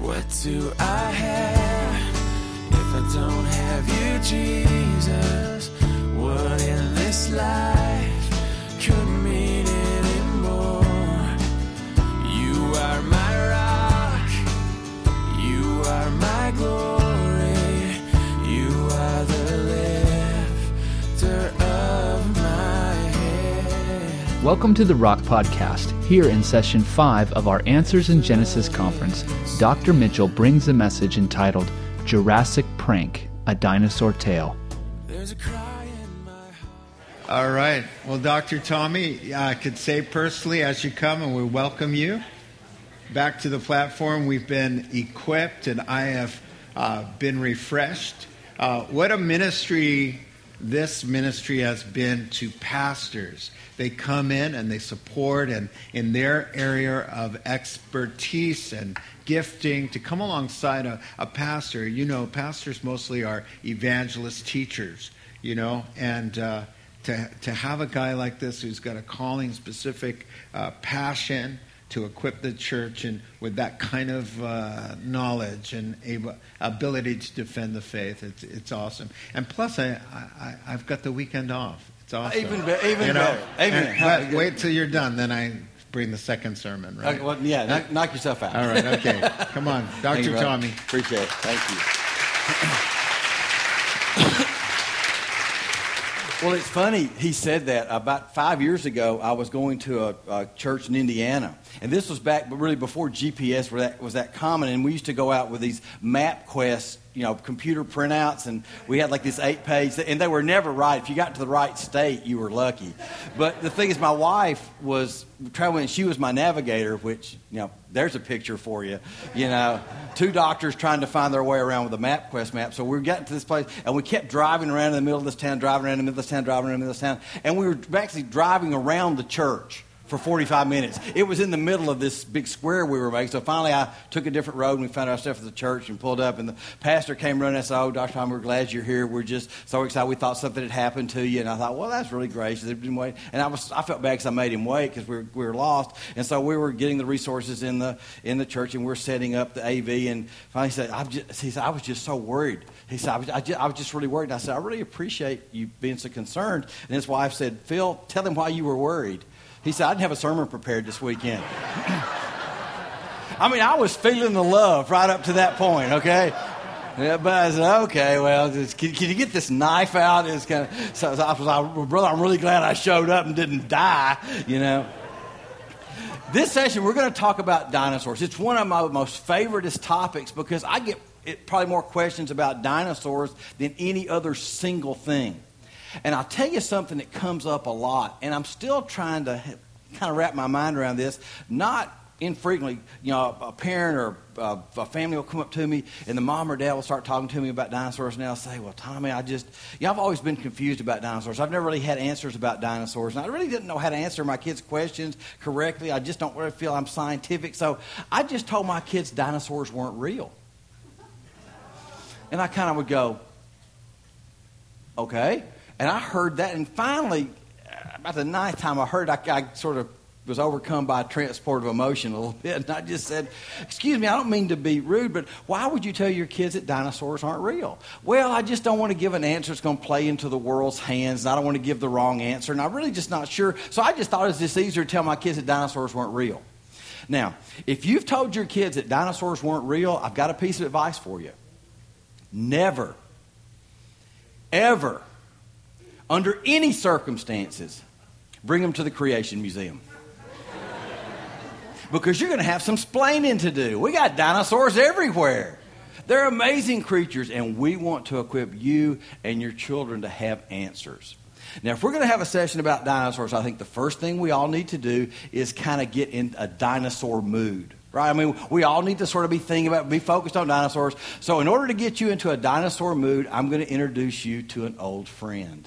What do I have if I don't have you, Jesus? What in this life Welcome to the Rock Podcast. Here in session 5 of our Answers in Genesis conference, Dr. Mitchell brings a message entitled Jurassic Prank, a Dinosaur Tale. There's a cry in my heart. All right. Well, Dr. Tommy, I could say personally, as you come, and we welcome you back to the platform. We've been equipped, and I have uh, been refreshed. Uh, what a ministry this ministry has been to pastors. They come in and they support, and in their area of expertise and gifting, to come alongside a, a pastor. You know, pastors mostly are evangelist teachers, you know, and uh, to, to have a guy like this who's got a calling specific uh, passion to equip the church and with that kind of uh, knowledge and able, ability to defend the faith, it's, it's awesome. And plus, I, I, I've got the weekend off. It's awesome. Even be- even You know? better. Even- And- but wait till you're done, then I bring the second sermon, right? Okay, well, yeah, knock, knock yourself out. All right, okay. Come on, Thank you, Dr. Tommy. Appreciate it. Thank you. well, it's funny. He said that about five years ago. I was going to a, a church in Indiana, and this was back, but really before GPS that, was that common. And we used to go out with these MapQuest, you know, computer printouts, and we had like this eight-page, and they were never right. If you got to the right state, you were lucky. But the thing is, my wife was traveling. and She was my navigator, which you know, there's a picture for you. You know, two doctors trying to find their way around with a MapQuest map. So we got to this place, and we kept driving around in the middle of this town, driving around in the middle of this town, driving around in the middle of this town, and we were actually driving around the church for 45 minutes. It was in the middle of this big square we were making. So finally, I took a different road, and we found ourselves at the church and pulled up. And the pastor came running and said, "Oh, Dr. Tom, we're glad you're here. We're just so excited. We thought something had happened to you." And I thought, "Well, that's really gracious. They've been waiting." And I was, I felt bad because I made him wait because we were, we were lost. And so we were getting the resources in the in the church, and we are setting up the AV. And finally, he said, "I've just," he said, "I was just so worried." He said, I was, I, just, I was just really worried. And I said, I really appreciate you being so concerned. And his wife said, Phil, tell him why you were worried. He said, I didn't have a sermon prepared this weekend. I mean, I was feeling the love right up to that point, okay? Yeah, but I said, okay, well, just, can, can you get this knife out? It's kind of, so, I was like, brother, I'm really glad I showed up and didn't die, you know? This session, we're going to talk about dinosaurs. It's one of my most favoriteest topics because I get it, probably more questions about dinosaurs than any other single thing. And I'll tell you something that comes up a lot, and I'm still trying to kind of wrap my mind around this. Not infrequently, you know, a parent or uh, a family will come up to me, and the mom or dad will start talking to me about dinosaurs, and they'll say, "Well, Tommy, I just, you know, I've always been confused about dinosaurs. I've never really had answers about dinosaurs, and I really didn't know how to answer my kids' questions correctly. I just don't really feel I'm scientific, so I just told my kids dinosaurs weren't real." And I kind of would go, "Okay." And I heard that, and finally, about the ninth time I heard, I, I sort of was overcome by a transport of emotion a little bit, and I just said, "Excuse me, I don't mean to be rude, but why would you tell your kids that dinosaurs aren't real?" Well, I just don't want to give an answer that's going to play into the world's hands, and I don't want to give the wrong answer, and I'm really just not sure. So I just thought it was just easier to tell my kids that dinosaurs weren't real. Now, if you've told your kids that dinosaurs weren't real, I've got a piece of advice for you. Never, ever, under any circumstances, bring them to the Creation Museum. because you're going to have some splaining to do. We got dinosaurs everywhere. They're amazing creatures, and we want to equip you and your children to have answers. Now, if we're going to have a session about dinosaurs, I think the first thing we all need to do is kind of get in a dinosaur mood. Right? I mean, we all need to sort of be thinking about, be focused on dinosaurs. So, in order to get you into a dinosaur mood, I'm going to introduce you to an old friend.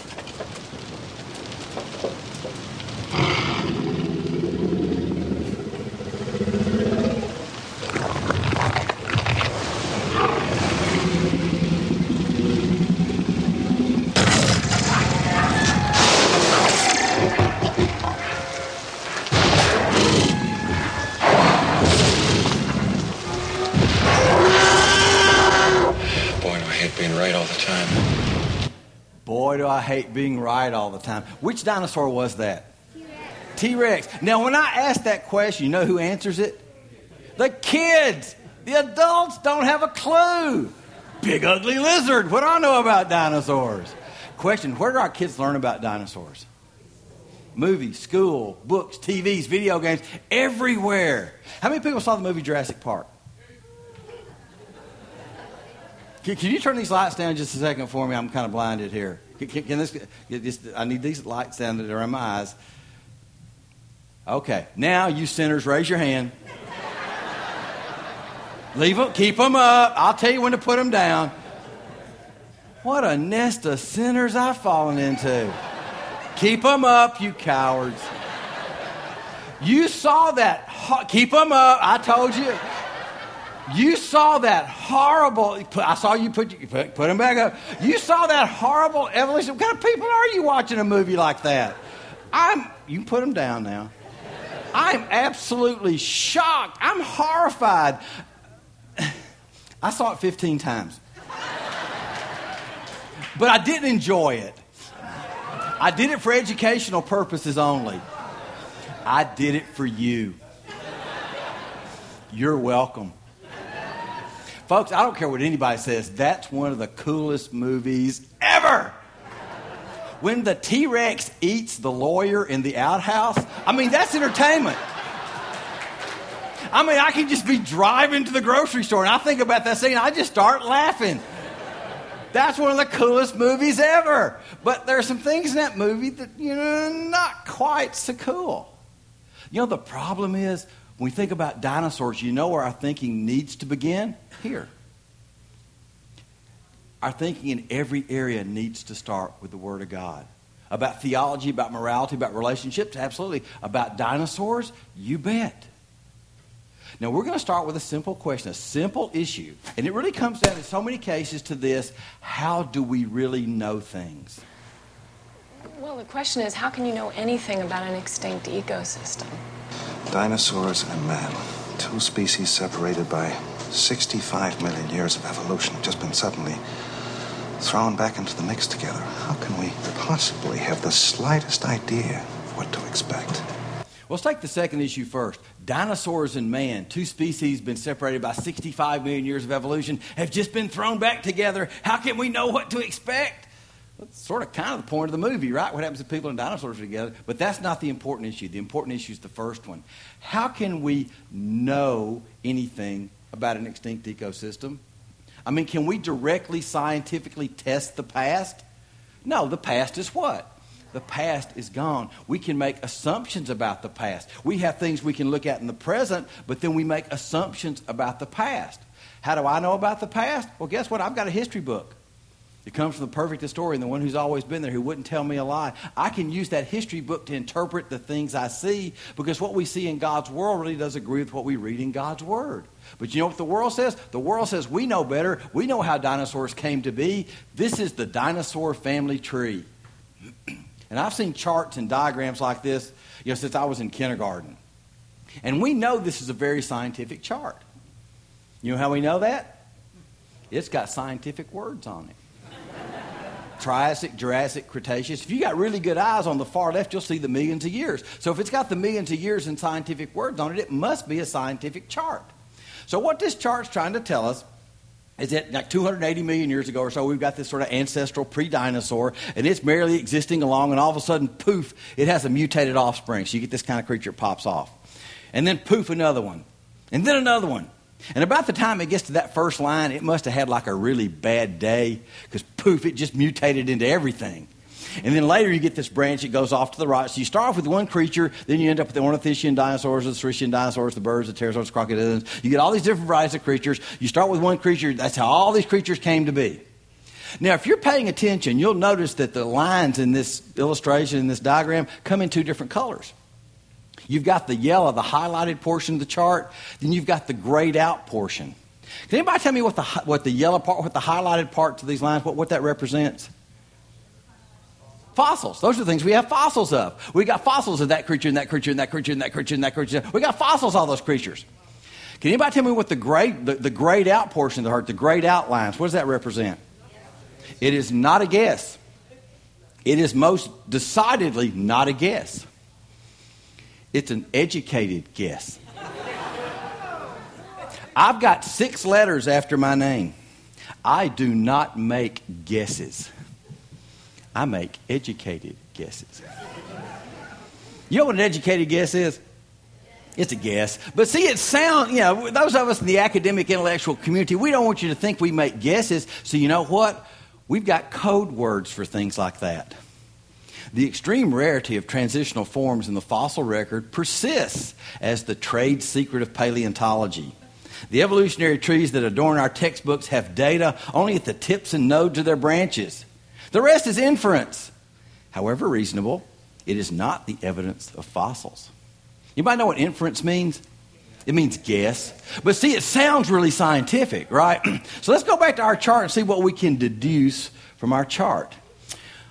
I hate being right all the time. Which dinosaur was that? T Rex. Now, when I ask that question, you know who answers it? The kids. The adults don't have a clue. Big ugly lizard. What do I know about dinosaurs? Question Where do our kids learn about dinosaurs? Movies, school, books, TVs, video games, everywhere. How many people saw the movie Jurassic Park? Can, can you turn these lights down just a second for me? I'm kind of blinded here. Can, can, this, just, I need these lights down that are my eyes. Okay, now you sinners, raise your hand. Leave them, keep them up. I'll tell you when to put them down. What a nest of sinners I've fallen into. Keep them up, you cowards. You saw that. Keep them up. I told you. You saw that horrible. I saw you put, put, put them back up. You saw that horrible evolution. What kind of people are you watching a movie like that? I'm. You put them down now. I'm absolutely shocked. I'm horrified. I saw it 15 times. But I didn't enjoy it. I did it for educational purposes only. I did it for you. You're welcome. Folks, I don't care what anybody says, that's one of the coolest movies ever. When the T Rex eats the lawyer in the outhouse, I mean, that's entertainment. I mean, I can just be driving to the grocery store and I think about that scene, I just start laughing. That's one of the coolest movies ever. But there are some things in that movie that, you know, not quite so cool. You know, the problem is when we think about dinosaurs, you know where our thinking needs to begin? Here. Our thinking in every area needs to start with the Word of God. About theology, about morality, about relationships, absolutely. About dinosaurs, you bet. Now, we're going to start with a simple question, a simple issue. And it really comes down in so many cases to this how do we really know things? Well, the question is how can you know anything about an extinct ecosystem? Dinosaurs and man, two species separated by 65 million years of evolution, have just been suddenly thrown back into the mix together. How can we possibly have the slightest idea of what to expect? Well, let's take the second issue first. Dinosaurs and man, two species been separated by 65 million years of evolution, have just been thrown back together. How can we know what to expect? That's sort of kind of the point of the movie, right? What happens if people and dinosaurs are together? But that's not the important issue. The important issue is the first one. How can we know anything about an extinct ecosystem? I mean, can we directly scientifically test the past? No, the past is what? the past is gone. We can make assumptions about the past. We have things we can look at in the present, but then we make assumptions about the past. How do I know about the past? Well, guess what? I've got a history book. It comes from the perfect historian, the one who's always been there, who wouldn't tell me a lie. I can use that history book to interpret the things I see because what we see in God's world really does agree with what we read in God's Word. But you know what the world says? The world says we know better. We know how dinosaurs came to be. This is the dinosaur family tree. And I've seen charts and diagrams like this, you know, since I was in kindergarten. And we know this is a very scientific chart. You know how we know that? It's got scientific words on it. Triassic, Jurassic, Cretaceous. If you got really good eyes on the far left, you'll see the millions of years. So if it's got the millions of years in scientific words on it, it must be a scientific chart. So what this chart's trying to tell us is that like 280 million years ago or so, we've got this sort of ancestral pre dinosaur, and it's merely existing along, and all of a sudden, poof, it has a mutated offspring. So you get this kind of creature pops off. And then poof, another one. And then another one. And about the time it gets to that first line, it must have had like a really bad day because poof, it just mutated into everything. And then later you get this branch that goes off to the right. So you start off with one creature, then you end up with the ornithischian dinosaurs, the Saurischian dinosaurs, the birds, the pterosaurs, the crocodiles. You get all these different varieties of creatures. You start with one creature. That's how all these creatures came to be. Now, if you're paying attention, you'll notice that the lines in this illustration, in this diagram, come in two different colors. You've got the yellow, the highlighted portion of the chart, then you've got the grayed out portion. Can anybody tell me what the, what the yellow part, what the highlighted part to these lines, what, what that represents? Fossils. Those are things we have fossils of. We got fossils of that creature and that creature and that creature and that creature and that creature. We got fossils of all those creatures. Can anybody tell me what the grayed, the, the grayed out portion of the heart, the grayed outlines, what does that represent? It is not a guess. It is most decidedly not a guess. It's an educated guess. I've got six letters after my name. I do not make guesses. I make educated guesses. You know what an educated guess is? It's a guess. But see, it sounds, you know, those of us in the academic intellectual community, we don't want you to think we make guesses. So you know what? We've got code words for things like that. The extreme rarity of transitional forms in the fossil record persists as the trade secret of paleontology. The evolutionary trees that adorn our textbooks have data only at the tips and nodes of their branches. The rest is inference. However reasonable, it is not the evidence of fossils. You might know what inference means? It means guess. But see, it sounds really scientific, right? so let's go back to our chart and see what we can deduce from our chart.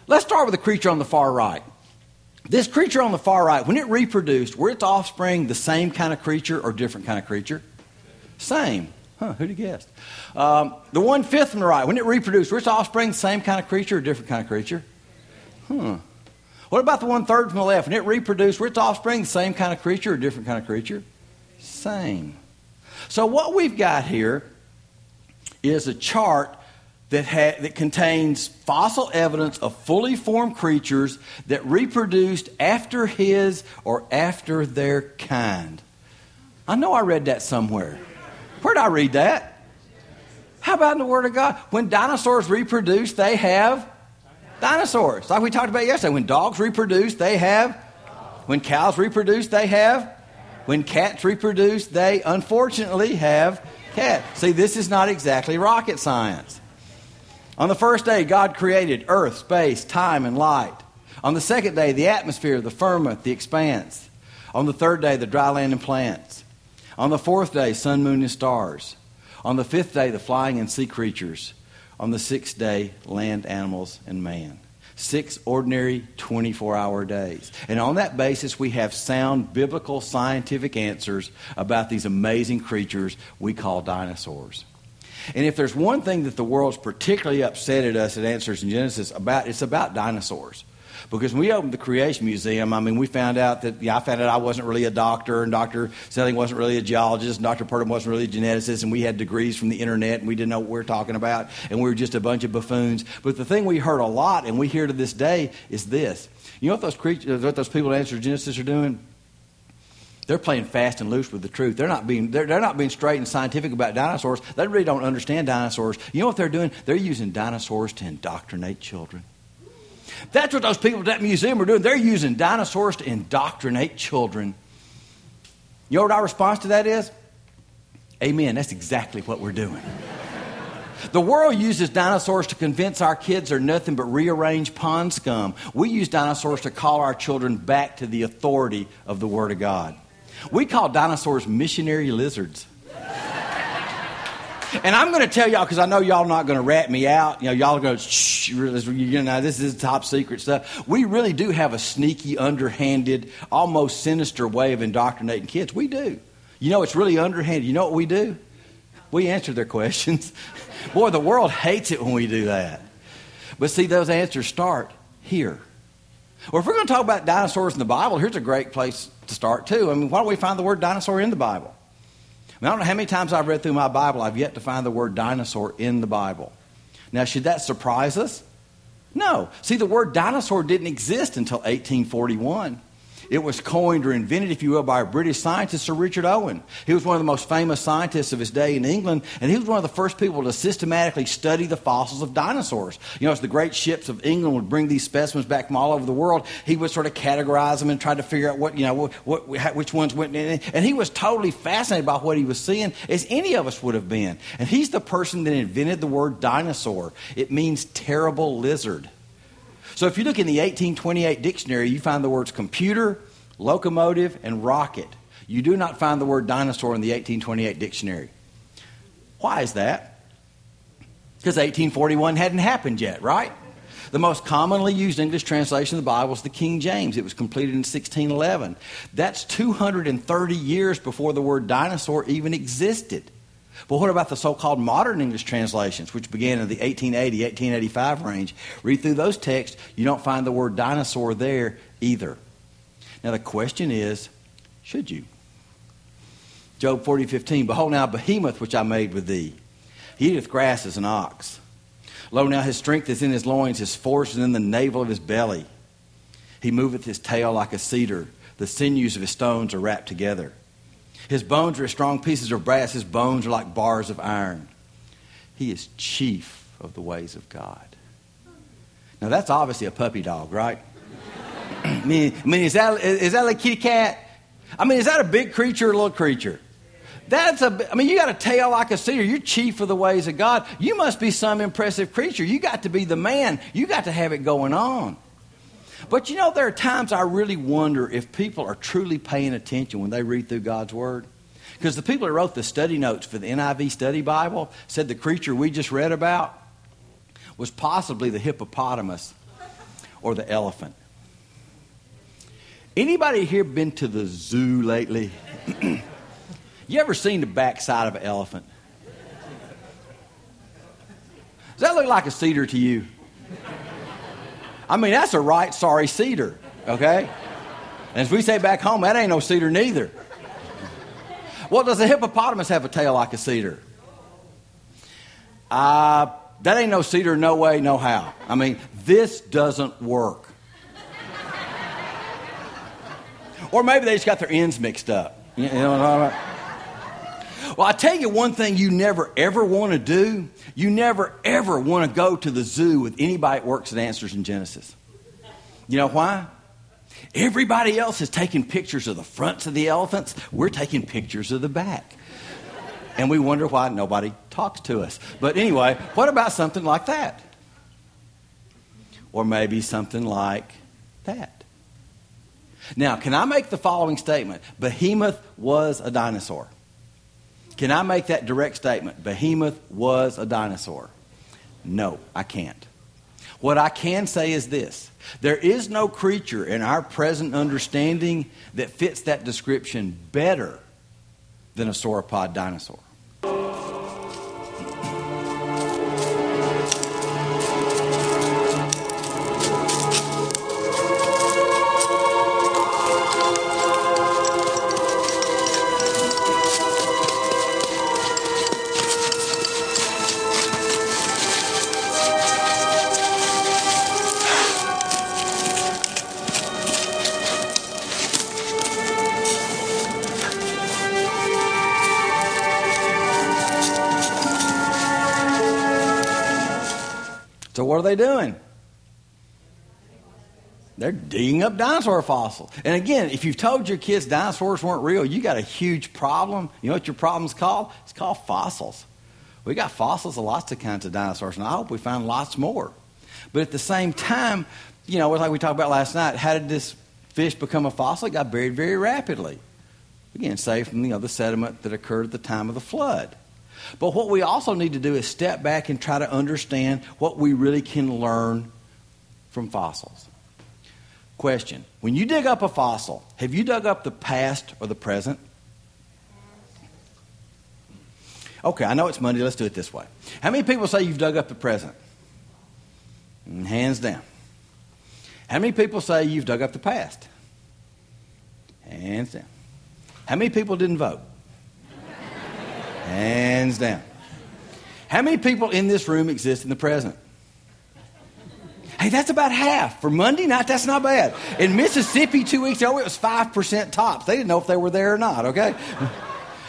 Let's start with the creature on the far right. This creature on the far right, when it reproduced, were its offspring the same kind of creature or different kind of creature? Same. Huh, who'd have guessed? Um, the one fifth from the right, when it reproduced, were its offspring the same kind of creature or different kind of creature? Hmm. What about the one third from the left? When it reproduced, were its offspring the same kind of creature or different kind of creature? Same. So what we've got here is a chart that, ha- that contains fossil evidence of fully formed creatures that reproduced after his or after their kind. I know I read that somewhere. Where'd I read that? How about in the Word of God? When dinosaurs reproduce, they have dinosaurs. Like we talked about yesterday. When dogs reproduce, they have. When cows reproduce, they have. When cats reproduce, they unfortunately have cats. See, this is not exactly rocket science. On the first day, God created earth, space, time, and light. On the second day, the atmosphere, the firmament, the expanse. On the third day, the dry land and plants. On the fourth day, sun, moon, and stars. On the fifth day, the flying and sea creatures. On the sixth day, land, animals, and man. Six ordinary 24 hour days. And on that basis, we have sound biblical scientific answers about these amazing creatures we call dinosaurs. And if there's one thing that the world's particularly upset at us at Answers in Genesis about, it's about dinosaurs. Because when we opened the Creation Museum, I mean, we found out that, yeah, I found out I wasn't really a doctor, and Dr. Snelling wasn't really a geologist, and Dr. Purdom wasn't really a geneticist, and we had degrees from the internet, and we didn't know what we were talking about, and we were just a bunch of buffoons. But the thing we heard a lot, and we hear to this day, is this. You know what those, creatures, uh, what those people Answer Genesis are doing? They're playing fast and loose with the truth. They're not being they're, they're, not being straight and scientific about dinosaurs. They really don't understand dinosaurs. You know what they're doing? They're using dinosaurs to indoctrinate children. That's what those people at that museum are doing. They're using dinosaurs to indoctrinate children. You know what our response to that is? Amen. That's exactly what we're doing. The world uses dinosaurs to convince our kids they're nothing but rearranged pond scum. We use dinosaurs to call our children back to the authority of the Word of God. We call dinosaurs missionary lizards. And I'm going to tell y'all because I know y'all not going to rat me out. You know, y'all to shh. You know, this is top secret stuff. We really do have a sneaky, underhanded, almost sinister way of indoctrinating kids. We do. You know, it's really underhanded. You know what we do? We answer their questions. Boy, the world hates it when we do that. But see, those answers start here. Well, if we're going to talk about dinosaurs in the Bible, here's a great place to start, too. I mean, why don't we find the word dinosaur in the Bible? I don't know how many times I've read through my Bible, I've yet to find the word dinosaur in the Bible. Now, should that surprise us? No. See, the word dinosaur didn't exist until 1841. It was coined or invented, if you will, by a British scientist, Sir Richard Owen. He was one of the most famous scientists of his day in England, and he was one of the first people to systematically study the fossils of dinosaurs. You know, as the great ships of England would bring these specimens back from all over the world, he would sort of categorize them and try to figure out what, you know, what, what, which ones went in. And he was totally fascinated by what he was seeing, as any of us would have been. And he's the person that invented the word dinosaur. It means terrible lizard. So if you look in the 1828 dictionary, you find the words computer, locomotive, and rocket. You do not find the word dinosaur in the 1828 dictionary. Why is that? Because 1841 hadn't happened yet, right? The most commonly used English translation of the Bible is the King James. It was completed in 1611. That's 230 years before the word dinosaur even existed. But what about the so called modern English translations, which began in the 1880, 1885 range? Read through those texts, you don't find the word dinosaur there either. Now, the question is should you? Job 40, 15. Behold, now behemoth which I made with thee. He eateth grass as an ox. Lo, now his strength is in his loins, his force is in the navel of his belly. He moveth his tail like a cedar. The sinews of his stones are wrapped together. His bones are as strong pieces of brass. His bones are like bars of iron. He is chief of the ways of God. Now, that's obviously a puppy dog, right? I, mean, I mean, is that, is that a kitty cat? I mean, is that a big creature or a little creature? That's a, I mean, you got a tail like a cedar. You're chief of the ways of God. You must be some impressive creature. You got to be the man. You got to have it going on. But you know, there are times I really wonder if people are truly paying attention when they read through God's Word. Because the people that wrote the study notes for the NIV Study Bible said the creature we just read about was possibly the hippopotamus or the elephant. Anybody here been to the zoo lately? you ever seen the backside of an elephant? Does that look like a cedar to you? I mean, that's a right sorry cedar, okay? And as we say back home, that ain't no cedar neither. Well, does a hippopotamus have a tail like a cedar? Uh, that ain't no cedar, no way, no how. I mean, this doesn't work. or maybe they just got their ends mixed up. You know? Well, I tell you one thing you never ever want to do. You never ever want to go to the zoo with anybody that works at Answers in Genesis. You know why? Everybody else is taking pictures of the fronts of the elephants. We're taking pictures of the back. And we wonder why nobody talks to us. But anyway, what about something like that? Or maybe something like that. Now, can I make the following statement? Behemoth was a dinosaur. Can I make that direct statement? Behemoth was a dinosaur. No, I can't. What I can say is this there is no creature in our present understanding that fits that description better than a sauropod dinosaur. What are they doing? They're digging up dinosaur fossils. And again, if you've told your kids dinosaurs weren't real, you got a huge problem. You know what your problem's called? It's called fossils. We got fossils of lots of kinds of dinosaurs, and I hope we find lots more. But at the same time, you know, like we talked about last night, how did this fish become a fossil? It got buried very rapidly. Again, say from you know, the sediment that occurred at the time of the flood. But what we also need to do is step back and try to understand what we really can learn from fossils. Question When you dig up a fossil, have you dug up the past or the present? Okay, I know it's Monday. Let's do it this way. How many people say you've dug up the present? Mm, hands down. How many people say you've dug up the past? Hands down. How many people didn't vote? Hands down. How many people in this room exist in the present? Hey, that's about half. For Monday night, that's not bad. In Mississippi two weeks ago, it was 5% tops. They didn't know if they were there or not, okay?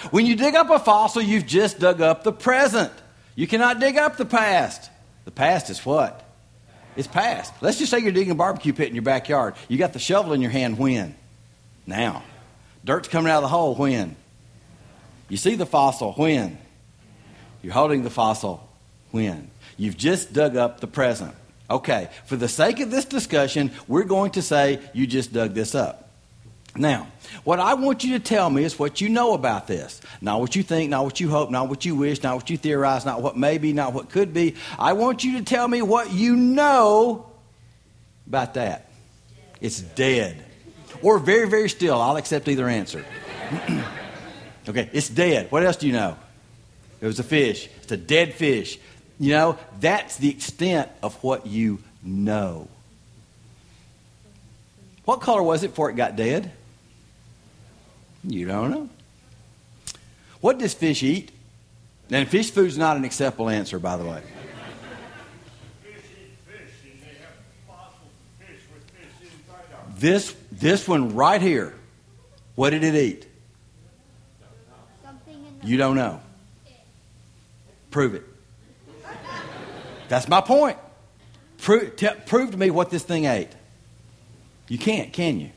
When you dig up a fossil, you've just dug up the present. You cannot dig up the past. The past is what? It's past. Let's just say you're digging a barbecue pit in your backyard. You got the shovel in your hand when? Now. Dirt's coming out of the hole when? You see the fossil when? You're holding the fossil when? You've just dug up the present. Okay, for the sake of this discussion, we're going to say you just dug this up. Now, what I want you to tell me is what you know about this. Not what you think, not what you hope, not what you wish, not what you theorize, not what may be, not what could be. I want you to tell me what you know about that. It's dead. Or very, very still. I'll accept either answer. okay, it's dead. What else do you know? It was a fish. It's a dead fish. You know, that's the extent of what you know. What color was it before it got dead? You don't know. What does fish eat? And fish food's not an acceptable answer, by the way. This, this one right here, what did it eat? You don't know. Prove it. That's my point. Prove, t- prove to me what this thing ate. You can't, can you?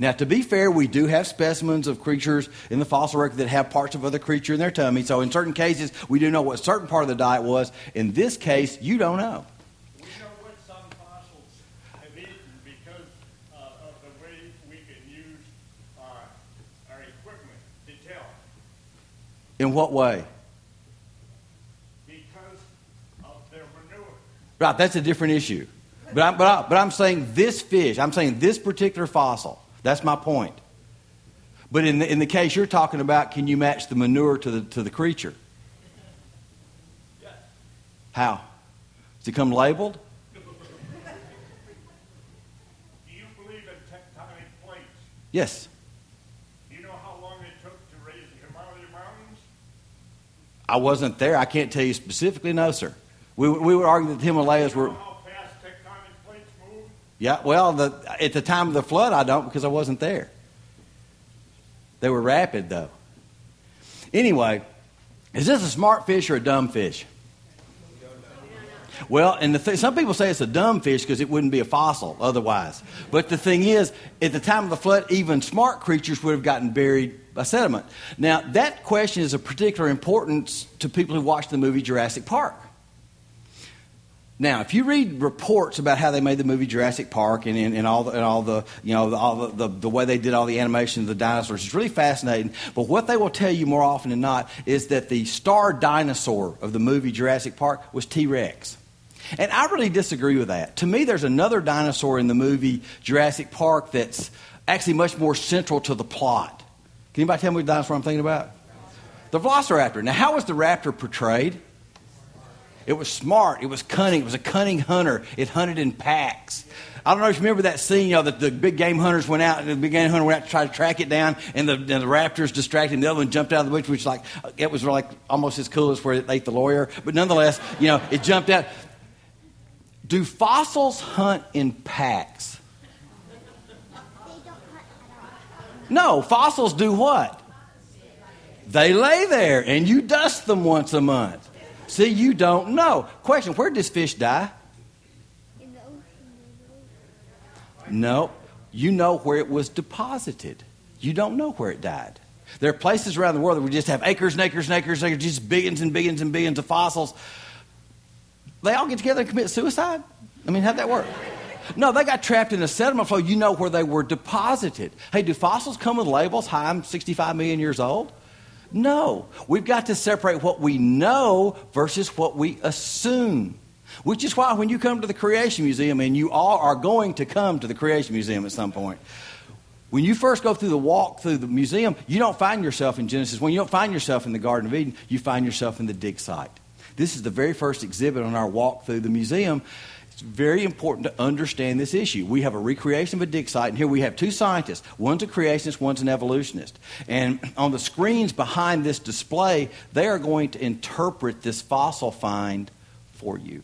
Now, to be fair, we do have specimens of creatures in the fossil record that have parts of other creature in their tummy. So, in certain cases, we do know what certain part of the diet was. In this case, you don't know. Know what some fossils have eaten because uh, of the way we can use our, our equipment to tell. In what way? Because of their manure. Right, that's a different issue. But I'm, but, I, but I'm saying this fish, I'm saying this particular fossil. That's my point. But in the, in the case you're talking about, can you match the manure to the, to the creature? Yes. How? Does it come labeled? Do you believe in tectonic plates? Yes. Do you know how long it took to raise the Himalaya Mountains? I wasn't there. I can't tell you specifically, no, sir. We, we would argue that the Himalayas were. know how fast tectonic plates move? Yeah, well, the, at the time of the flood, I don't because I wasn't there. They were rapid, though. Anyway, is this a smart fish or a dumb fish? Well, and th- some people say it's a dumb fish because it wouldn't be a fossil otherwise. But the thing is, at the time of the flood, even smart creatures would have gotten buried by sediment. Now, that question is of particular importance to people who watch the movie Jurassic Park. Now, if you read reports about how they made the movie Jurassic Park and, and, and all the, and all the you know the, all the, the, the way they did all the animation of the dinosaurs, it's really fascinating. But what they will tell you more often than not is that the star dinosaur of the movie Jurassic Park was T Rex. And I really disagree with that. To me, there's another dinosaur in the movie Jurassic Park that's actually much more central to the plot. Can anybody tell me what dinosaur I'm thinking about? The Velociraptor. Now, how was the raptor portrayed? It was smart. It was cunning. It was a cunning hunter. It hunted in packs. I don't know if you remember that scene, you know, that the big game hunters went out and the big game hunter went out to try to track it down, and the, and the raptors distracted him. The other one jumped out of the bush, which like it was like almost as cool as where it ate the lawyer. But nonetheless, you know, it jumped out. Do fossils hunt in packs? They don't hunt at all. No, fossils do what? They lay there and you dust them once a month. See, you don't know. Question Where did this fish die? In the ocean. No, you know where it was deposited. You don't know where it died. There are places around the world that we just have acres and acres and acres and acres, just billions and billions and billions of fossils. They all get together and commit suicide? I mean, how'd that work? No, they got trapped in a sediment flow. You know where they were deposited. Hey, do fossils come with labels? Hi, I'm 65 million years old. No. We've got to separate what we know versus what we assume. Which is why when you come to the Creation Museum, and you all are going to come to the Creation Museum at some point, when you first go through the walk through the museum, you don't find yourself in Genesis. When you don't find yourself in the Garden of Eden, you find yourself in the dig site. This is the very first exhibit on our walk through the museum. It's very important to understand this issue. We have a recreation of a dig site, and here we have two scientists. One's a creationist, one's an evolutionist. And on the screens behind this display, they are going to interpret this fossil find for you.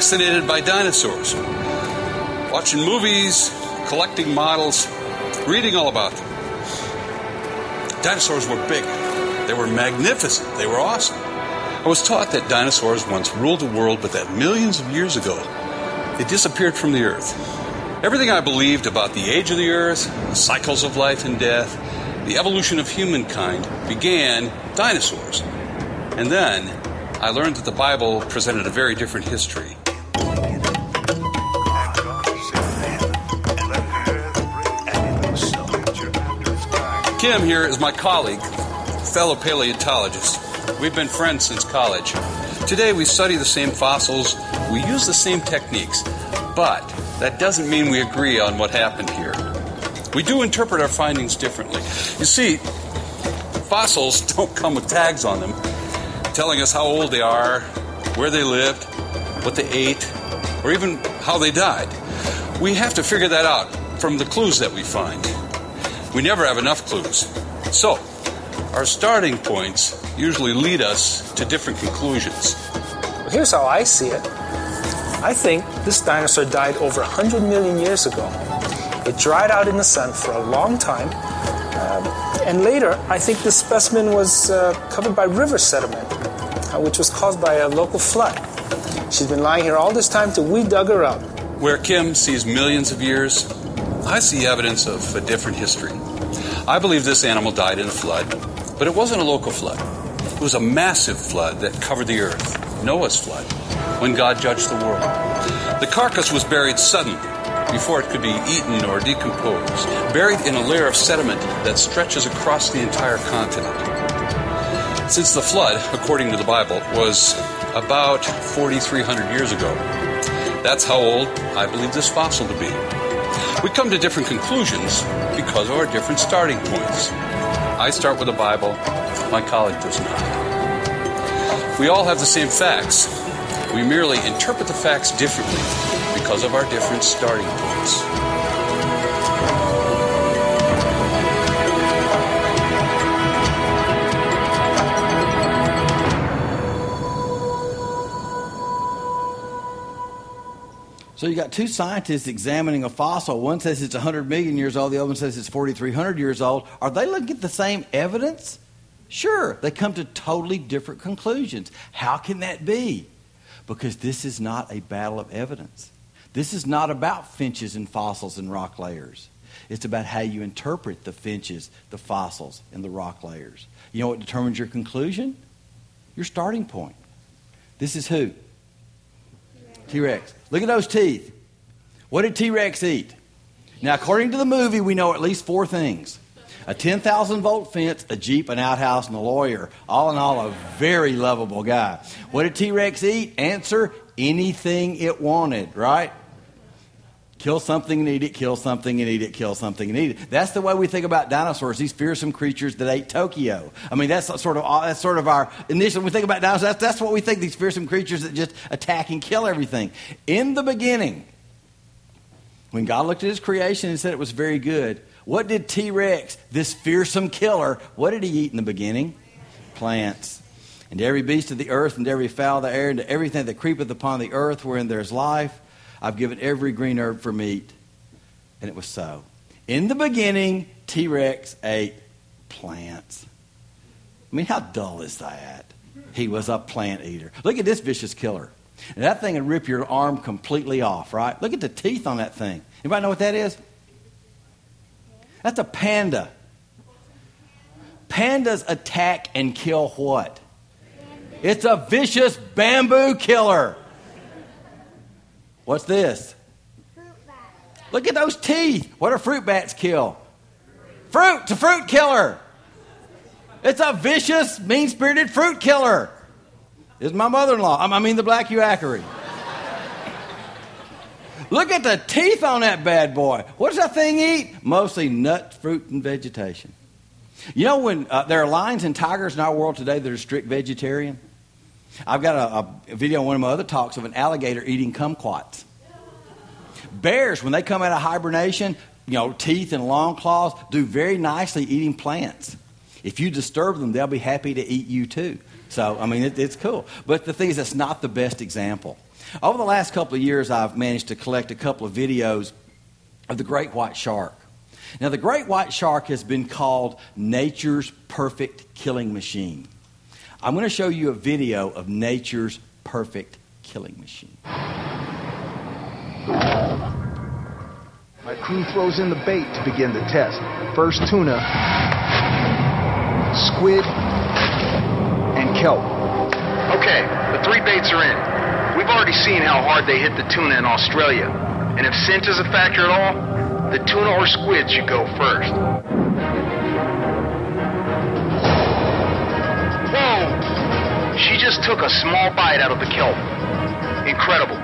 Fascinated by dinosaurs, watching movies, collecting models, reading all about them. Dinosaurs were big, they were magnificent, they were awesome. I was taught that dinosaurs once ruled the world, but that millions of years ago, they disappeared from the earth. Everything I believed about the age of the earth, the cycles of life and death, the evolution of humankind began dinosaurs. And then I learned that the Bible presented a very different history. Kim here is my colleague, fellow paleontologist. We've been friends since college. Today we study the same fossils, we use the same techniques, but that doesn't mean we agree on what happened here. We do interpret our findings differently. You see, fossils don't come with tags on them telling us how old they are, where they lived, what they ate, or even how they died. We have to figure that out from the clues that we find. We never have enough clues. So, our starting points usually lead us to different conclusions. Here's how I see it. I think this dinosaur died over 100 million years ago. It dried out in the sun for a long time, uh, and later I think this specimen was uh, covered by river sediment, uh, which was caused by a local flood. She's been lying here all this time till we dug her up. Where Kim sees millions of years, I see evidence of a different history. I believe this animal died in a flood, but it wasn't a local flood. It was a massive flood that covered the earth, Noah's flood, when God judged the world. The carcass was buried suddenly before it could be eaten or decomposed, buried in a layer of sediment that stretches across the entire continent. Since the flood, according to the Bible, was about 4,300 years ago, that's how old I believe this fossil to be. We come to different conclusions because of our different starting points. I start with the Bible, my colleague does not. We all have the same facts. We merely interpret the facts differently because of our different starting points. So you got two scientists examining a fossil. One says it's 100 million years old. The other one says it's 4,300 years old. Are they looking at the same evidence? Sure, they come to totally different conclusions. How can that be? Because this is not a battle of evidence. This is not about finches and fossils and rock layers. It's about how you interpret the finches, the fossils, and the rock layers. You know what determines your conclusion? Your starting point. This is who? T Rex. Look at those teeth. What did T Rex eat? Now, according to the movie, we know at least four things a 10,000 volt fence, a Jeep, an outhouse, and a lawyer. All in all, a very lovable guy. What did T Rex eat? Answer anything it wanted, right? Kill something and eat it, kill something and eat it, kill something and eat it. That's the way we think about dinosaurs, these fearsome creatures that ate Tokyo. I mean, that's sort of, uh, that's sort of our initial, we think about dinosaurs, that's, that's what we think, these fearsome creatures that just attack and kill everything. In the beginning, when God looked at his creation and said it was very good, what did T Rex, this fearsome killer, what did he eat in the beginning? Plants. And every beast of the earth, and every fowl of the air, and to everything that creepeth upon the earth wherein there is life, I've given every green herb for meat. And it was so. In the beginning, T Rex ate plants. I mean, how dull is that? He was a plant eater. Look at this vicious killer. And that thing would rip your arm completely off, right? Look at the teeth on that thing. Anybody know what that is? That's a panda. Pandas attack and kill what? It's a vicious bamboo killer. What's this? Look at those teeth. What do fruit bats kill? Fruit. It's a fruit killer. It's a vicious, mean spirited fruit killer. Is my mother in law. I mean, the black uackery. Look at the teeth on that bad boy. What does that thing eat? Mostly nuts, fruit, and vegetation. You know, when uh, there are lions and tigers in our world today that are strict vegetarian? I've got a, a video on one of my other talks of an alligator eating kumquats. Bears, when they come out of hibernation, you know, teeth and long claws, do very nicely eating plants. If you disturb them, they'll be happy to eat you too. So, I mean, it, it's cool. But the thing is, it's not the best example. Over the last couple of years, I've managed to collect a couple of videos of the great white shark. Now, the great white shark has been called nature's perfect killing machine. I'm going to show you a video of nature's perfect killing machine. My crew throws in the bait to begin the test. First tuna, squid, and kelp. Okay, the three baits are in. We've already seen how hard they hit the tuna in Australia. And if scent is a factor at all, the tuna or squid should go first. Just took a small bite out of the kelp. Incredible.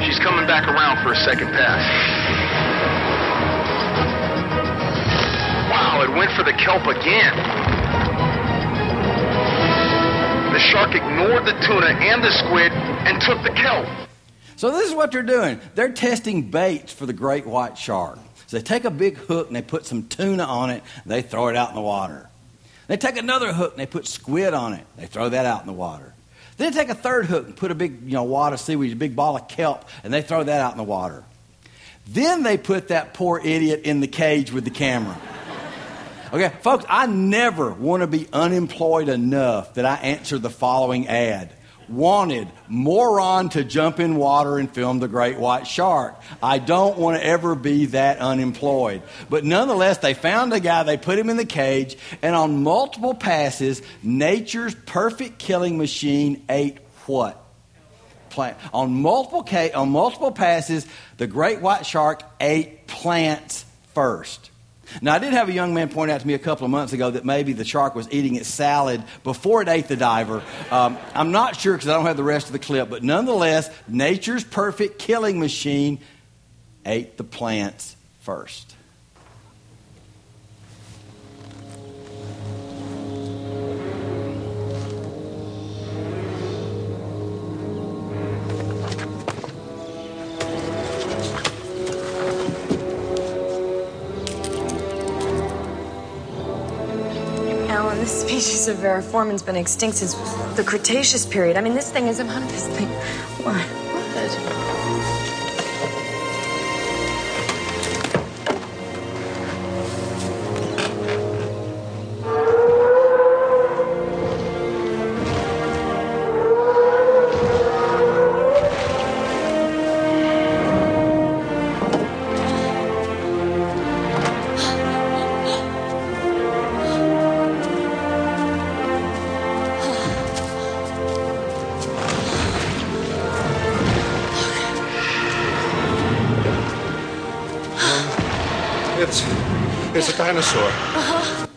She's coming back around for a second pass. Wow, it went for the kelp again. The shark ignored the tuna and the squid and took the kelp. So this is what they're doing. They're testing baits for the great white shark. So they take a big hook and they put some tuna on it they throw it out in the water. They take another hook and they put squid on it. They throw that out in the water. Then they take a third hook and put a big, you know, wad of seaweed, a big ball of kelp, and they throw that out in the water. Then they put that poor idiot in the cage with the camera. Okay, folks, I never want to be unemployed enough that I answer the following ad wanted moron to jump in water and film the great white shark. I don't want to ever be that unemployed. But nonetheless, they found a guy, they put him in the cage, and on multiple passes, nature's perfect killing machine ate what? Plant. On multiple, ca- on multiple passes, the great white shark ate plants first. Now, I did have a young man point out to me a couple of months ago that maybe the shark was eating its salad before it ate the diver. Um, I'm not sure because I don't have the rest of the clip, but nonetheless, nature's perfect killing machine ate the plants first. Species of Variformin's been extinct since the Cretaceous period. I mean, this thing is among this thing. What? Dinosaur.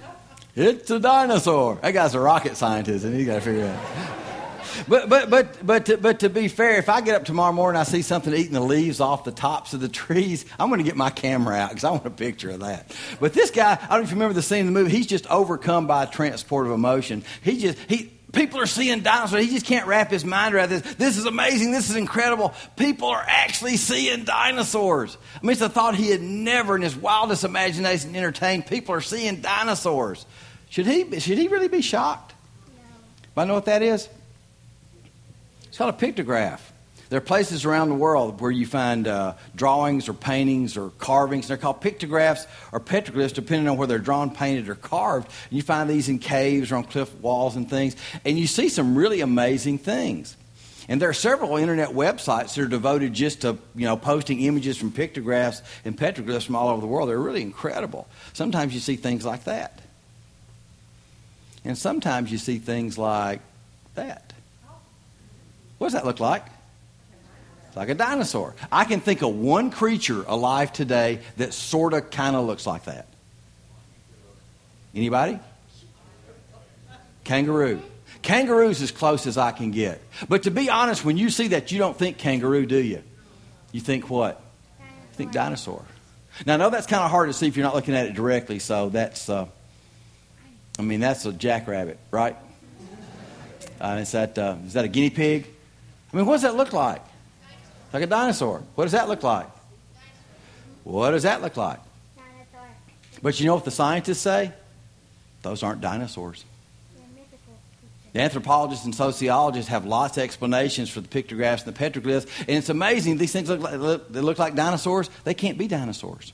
It's a dinosaur. That guy's a rocket scientist, and he's got to figure it out. But but but but to, but to be fair, if I get up tomorrow morning and I see something eating the leaves off the tops of the trees, I'm going to get my camera out because I want a picture of that. But this guy, I don't know if you remember the scene in the movie. He's just overcome by a transport of emotion. He just he. People are seeing dinosaurs. He just can't wrap his mind around this. This is amazing. This is incredible. People are actually seeing dinosaurs. I mean, it's a thought he had never in his wildest imagination entertained. People are seeing dinosaurs. Should he, should he really be shocked? No. I know what that is? It's called a pictograph. There are places around the world where you find uh, drawings or paintings or carvings. They're called pictographs or petroglyphs, depending on where they're drawn, painted, or carved. And you find these in caves or on cliff walls and things. And you see some really amazing things. And there are several internet websites that are devoted just to you know posting images from pictographs and petroglyphs from all over the world. They're really incredible. Sometimes you see things like that. And sometimes you see things like that. What does that look like? Like a dinosaur. I can think of one creature alive today that sort of kind of looks like that. Anybody? Kangaroo. Kangaroo's as close as I can get. But to be honest, when you see that, you don't think kangaroo, do you? You think what? You think dinosaur. Now, I know that's kind of hard to see if you're not looking at it directly, so that's, uh, I mean, that's a jackrabbit, right? Uh, is, that, uh, is that a guinea pig? I mean, what does that look like? Like a dinosaur. What does that look like? What does that look like? But you know what the scientists say? Those aren't dinosaurs. The anthropologists and sociologists have lots of explanations for the pictographs and the petroglyphs, and it's amazing. These things look like, look, they look like dinosaurs. They can't be dinosaurs.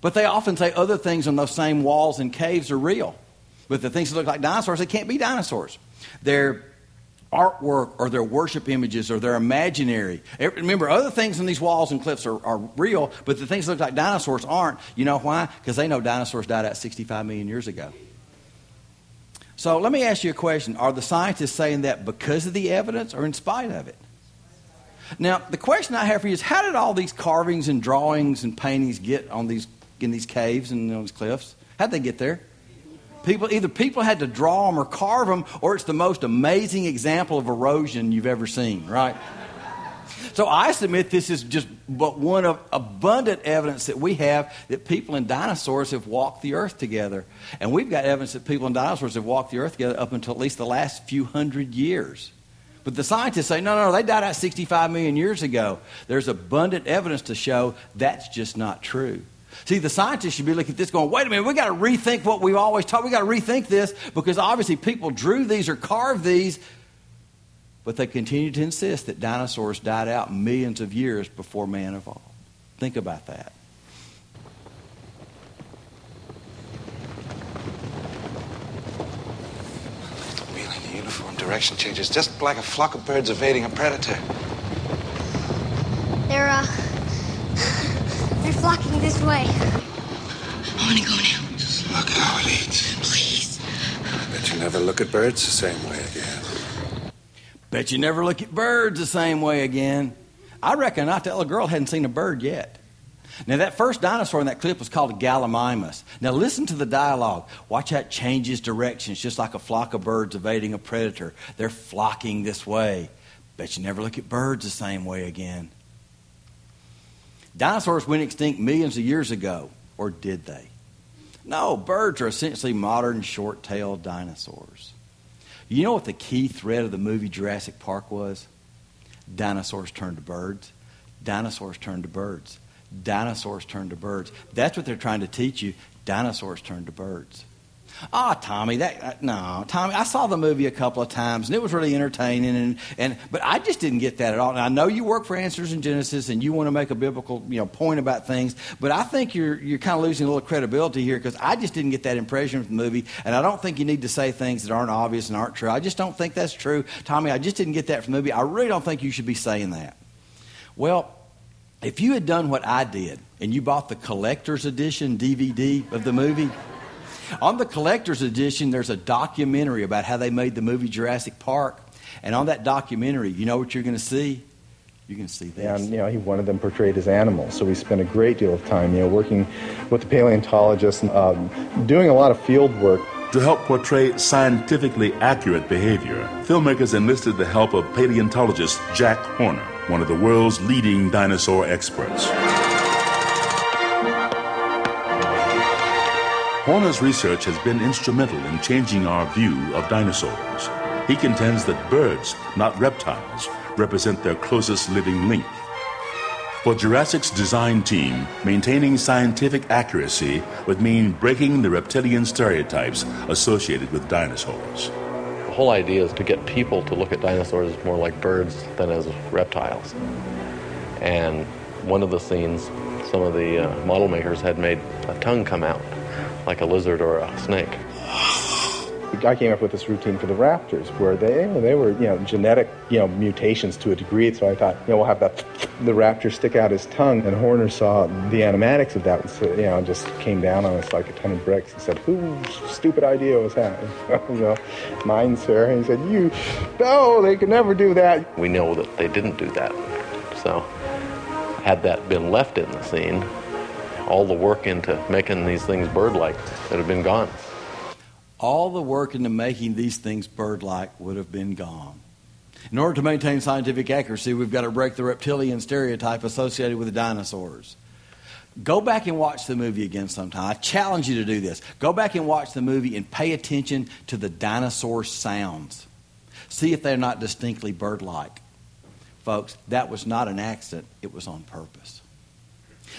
But they often say other things on those same walls and caves are real. But the things that look like dinosaurs, they can't be dinosaurs. They're artwork or their worship images or they're imaginary. Remember, other things in these walls and cliffs are, are real, but the things that look like dinosaurs aren't. You know why? Because they know dinosaurs died out 65 million years ago. So let me ask you a question. Are the scientists saying that because of the evidence or in spite of it? Now, the question I have for you is how did all these carvings and drawings and paintings get on these, in these caves and on these cliffs? How'd they get there? People, either people had to draw them or carve them, or it's the most amazing example of erosion you've ever seen, right? So I submit this is just but one of abundant evidence that we have that people and dinosaurs have walked the earth together. And we've got evidence that people and dinosaurs have walked the earth together up until at least the last few hundred years. But the scientists say, no, no, no, they died out 65 million years ago. There's abundant evidence to show that's just not true. See, the scientists should be looking at this going, wait a minute, we got to rethink what we've always taught. We got to rethink this because obviously people drew these or carved these, but they continue to insist that dinosaurs died out millions of years before man evolved. Think about that. Wheeling the uniform direction changes just like a flock of birds evading a predator. They're, uh, they're flocking this way. I want to go now. Just look how it eats. Please. Bet you never look at birds the same way again. Bet you never look at birds the same way again. I reckon I tell a girl hadn't seen a bird yet. Now, that first dinosaur in that clip was called a Gallimimus. Now, listen to the dialogue. Watch how it changes directions, just like a flock of birds evading a predator. They're flocking this way. Bet you never look at birds the same way again. Dinosaurs went extinct millions of years ago, or did they? No, birds are essentially modern short tailed dinosaurs. You know what the key thread of the movie Jurassic Park was? Dinosaurs turned to birds. Dinosaurs turned to birds. Dinosaurs turned to birds. That's what they're trying to teach you. Dinosaurs turned to birds. Ah, Tommy, that uh, no, Tommy. I saw the movie a couple of times, and it was really entertaining. And, and but I just didn't get that at all. And I know you work for Answers in Genesis, and you want to make a biblical you know point about things, but I think you're you're kind of losing a little credibility here because I just didn't get that impression from the movie, and I don't think you need to say things that aren't obvious and aren't true. I just don't think that's true, Tommy. I just didn't get that from the movie. I really don't think you should be saying that. Well, if you had done what I did and you bought the collector's edition DVD of the movie. On the collector's edition, there's a documentary about how they made the movie Jurassic Park. And on that documentary, you know what you're going to see? You're going to see this. And you know, he wanted them portrayed as animals, so we spent a great deal of time, you know, working with the paleontologists, and, um, doing a lot of field work. To help portray scientifically accurate behavior, filmmakers enlisted the help of paleontologist Jack Horner, one of the world's leading dinosaur experts. Horner's research has been instrumental in changing our view of dinosaurs. He contends that birds, not reptiles, represent their closest living link. For Jurassic's design team, maintaining scientific accuracy would mean breaking the reptilian stereotypes associated with dinosaurs. The whole idea is to get people to look at dinosaurs more like birds than as reptiles. And one of the scenes, some of the uh, model makers had made a tongue come out like a lizard or a snake. I came up with this routine for the raptors where they they were you know genetic you know mutations to a degree. So I thought you know we'll have that the raptor stick out his tongue, and Horner saw the animatics of that, so, you know, just came down on us like a ton of bricks. He said, "Whose stupid idea was that?" you know, mine, sir. And he said, "You, no, they could never do that." We know that they didn't do that. So, had that been left in the scene, all the work into making these things bird-like that have been gone. All the work into making these things bird-like would have been gone. In order to maintain scientific accuracy, we've got to break the reptilian stereotype associated with the dinosaurs. Go back and watch the movie again sometime. I challenge you to do this. Go back and watch the movie and pay attention to the dinosaur sounds. See if they're not distinctly bird like. Folks, that was not an accident, it was on purpose.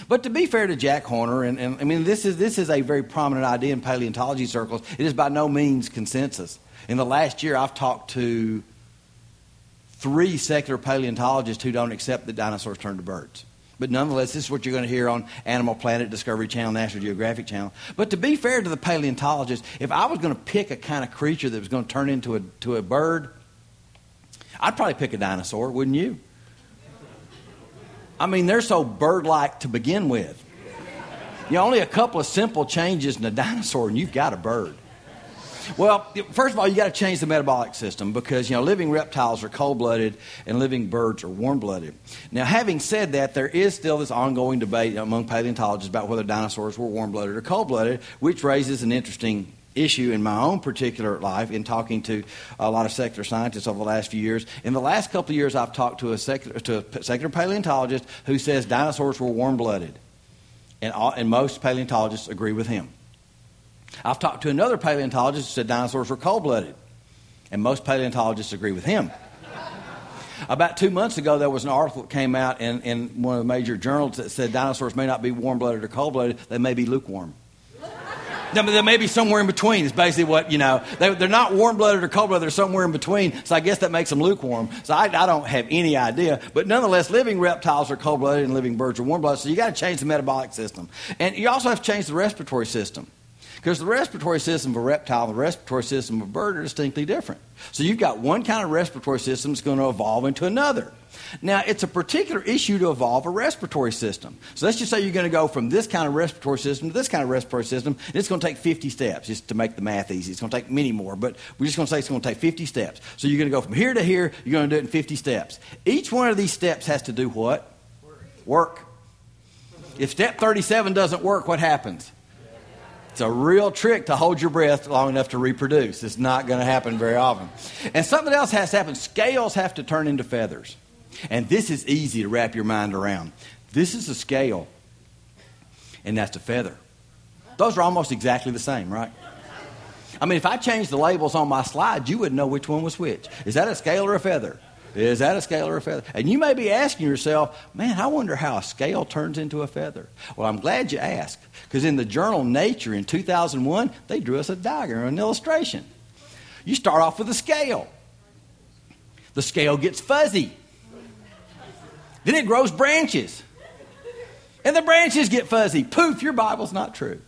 But to be fair to Jack Horner, and, and I mean, this is, this is a very prominent idea in paleontology circles. It is by no means consensus. In the last year, I've talked to three secular paleontologists who don't accept that dinosaurs turned to birds. But nonetheless, this is what you're going to hear on Animal Planet, Discovery Channel, National Geographic Channel. But to be fair to the paleontologists, if I was going to pick a kind of creature that was going to turn into a, to a bird, I'd probably pick a dinosaur, wouldn't you? I mean, they're so bird like to begin with. You know, only a couple of simple changes in a dinosaur, and you've got a bird. Well, first of all, you got to change the metabolic system because you know living reptiles are cold-blooded and living birds are warm-blooded. Now, having said that, there is still this ongoing debate among paleontologists about whether dinosaurs were warm-blooded or cold-blooded, which raises an interesting issue in my own particular life in talking to a lot of secular scientists over the last few years. In the last couple of years, I've talked to a secular, to a secular paleontologist who says dinosaurs were warm blooded. And, and most paleontologists agree with him. I've talked to another paleontologist who said dinosaurs were cold blooded. And most paleontologists agree with him. About two months ago, there was an article that came out in, in one of the major journals that said dinosaurs may not be warm blooded or cold blooded, they may be lukewarm. They may be somewhere in between, is basically what, you know. They, are not warm blooded or cold blooded, they're somewhere in between. So I guess that makes them lukewarm. So I, I don't have any idea. But nonetheless, living reptiles are cold blooded and living birds are warm blooded. So you got to change the metabolic system. And you also have to change the respiratory system. Because the respiratory system of a reptile and the respiratory system of a bird are distinctly different. So you've got one kind of respiratory system that's going to evolve into another. Now, it's a particular issue to evolve a respiratory system. So let's just say you're going to go from this kind of respiratory system to this kind of respiratory system, and it's going to take 50 steps, just to make the math easy. It's going to take many more, but we're just going to say it's going to take 50 steps. So you're going to go from here to here, you're going to do it in 50 steps. Each one of these steps has to do what? Work. If step 37 doesn't work, what happens? It's a real trick to hold your breath long enough to reproduce. It's not going to happen very often. And something else has to happen. Scales have to turn into feathers. And this is easy to wrap your mind around. This is a scale, and that's a feather. Those are almost exactly the same, right? I mean, if I changed the labels on my slide, you wouldn't know which one was which. Is that a scale or a feather? Is that a scale or a feather? And you may be asking yourself, man, I wonder how a scale turns into a feather. Well, I'm glad you asked, because in the journal Nature in 2001, they drew us a diagram, an illustration. You start off with a scale, the scale gets fuzzy, then it grows branches, and the branches get fuzzy. Poof, your Bible's not true.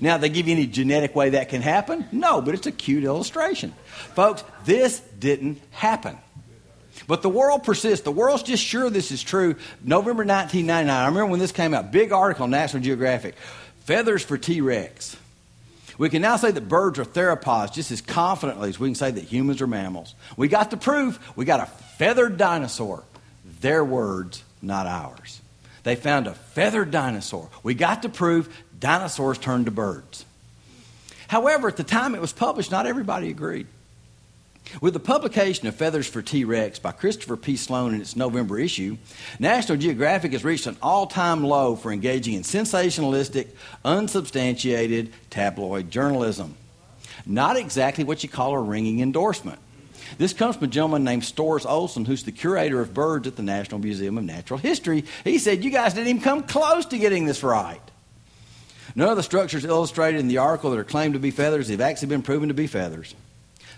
Now, they give you any genetic way that can happen? No, but it's a cute illustration. Folks, this didn't happen. But the world persists. The world's just sure this is true. November 1999, I remember when this came out, big article in National Geographic Feathers for T Rex. We can now say that birds are theropods just as confidently as we can say that humans are mammals. We got the proof. We got a feathered dinosaur. Their words, not ours. They found a feathered dinosaur. We got to prove dinosaurs turned to birds. However, at the time it was published, not everybody agreed. With the publication of Feathers for T Rex by Christopher P. Sloan in its November issue, National Geographic has reached an all time low for engaging in sensationalistic, unsubstantiated tabloid journalism. Not exactly what you call a ringing endorsement. This comes from a gentleman named Storrs Olson, who's the curator of birds at the National Museum of Natural History. He said, You guys didn't even come close to getting this right. None of the structures illustrated in the article that are claimed to be feathers have actually been proven to be feathers.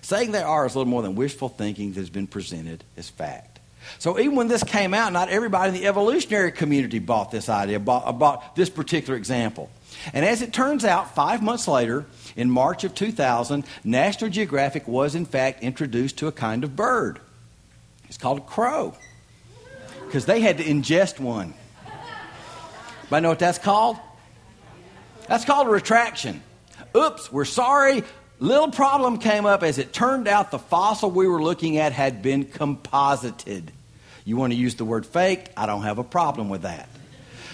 Saying they are is a little more than wishful thinking that has been presented as fact. So even when this came out, not everybody in the evolutionary community bought this idea, bought, bought this particular example. And as it turns out, five months later, in March of 2000, National Geographic was in fact introduced to a kind of bird. It's called a crow. Because they had to ingest one. But know what that's called? That's called a retraction. Oops, we're sorry. Little problem came up as it turned out the fossil we were looking at had been composited. You want to use the word faked? I don't have a problem with that.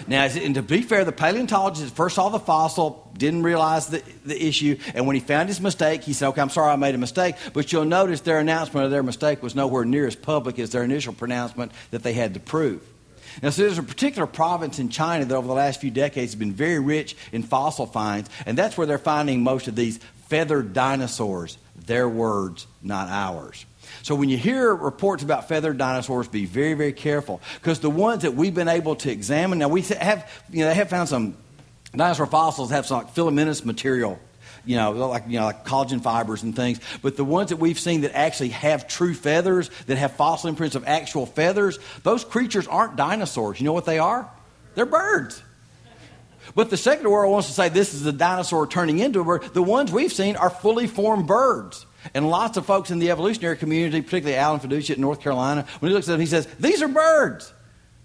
Now, and to be fair, the paleontologist first saw the fossil, didn't realize the, the issue, and when he found his mistake, he said, Okay, I'm sorry I made a mistake. But you'll notice their announcement of their mistake was nowhere near as public as their initial pronouncement that they had to prove. Now, so there's a particular province in China that over the last few decades has been very rich in fossil finds, and that's where they're finding most of these feathered dinosaurs. Their words, not ours. So when you hear reports about feathered dinosaurs, be very, very careful because the ones that we've been able to examine now we have you know they have found some dinosaur fossils have some like filamentous material you know, like you know, like collagen fibers and things. But the ones that we've seen that actually have true feathers, that have fossil imprints of actual feathers, those creatures aren't dinosaurs. You know what they are? They're birds. But the secular world wants to say this is a dinosaur turning into a bird. The ones we've seen are fully formed birds. And lots of folks in the evolutionary community, particularly Alan Feduccia in North Carolina, when he looks at them, he says, These are birds.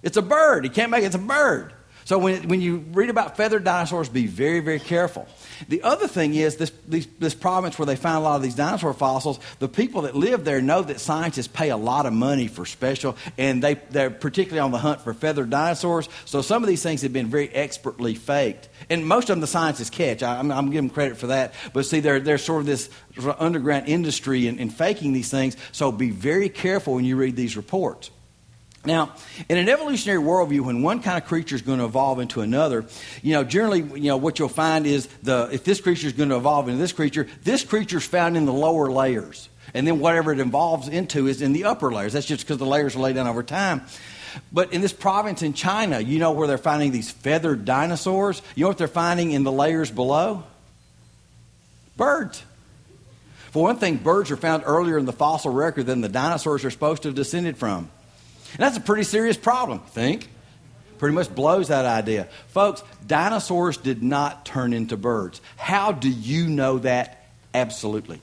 It's a bird. He can't make it, it's a bird. So when, when you read about feathered dinosaurs, be very, very careful. The other thing is this, these, this province where they find a lot of these dinosaur fossils, the people that live there know that scientists pay a lot of money for special, and they, they're particularly on the hunt for feathered dinosaurs. So some of these things have been very expertly faked. And most of them the scientists catch. I, am I'm giving them credit for that. But see, they're, they're sort of this underground industry in, in faking these things. So be very careful when you read these reports. Now, in an evolutionary worldview, when one kind of creature is going to evolve into another, you know, generally, you know, what you'll find is the if this creature is going to evolve into this creature, this creature is found in the lower layers, and then whatever it evolves into is in the upper layers. That's just because the layers are laid down over time. But in this province in China, you know where they're finding these feathered dinosaurs. You know what they're finding in the layers below? Birds. For one thing, birds are found earlier in the fossil record than the dinosaurs are supposed to have descended from. And that's a pretty serious problem, think? Pretty much blows that idea. Folks, dinosaurs did not turn into birds. How do you know that? Absolutely.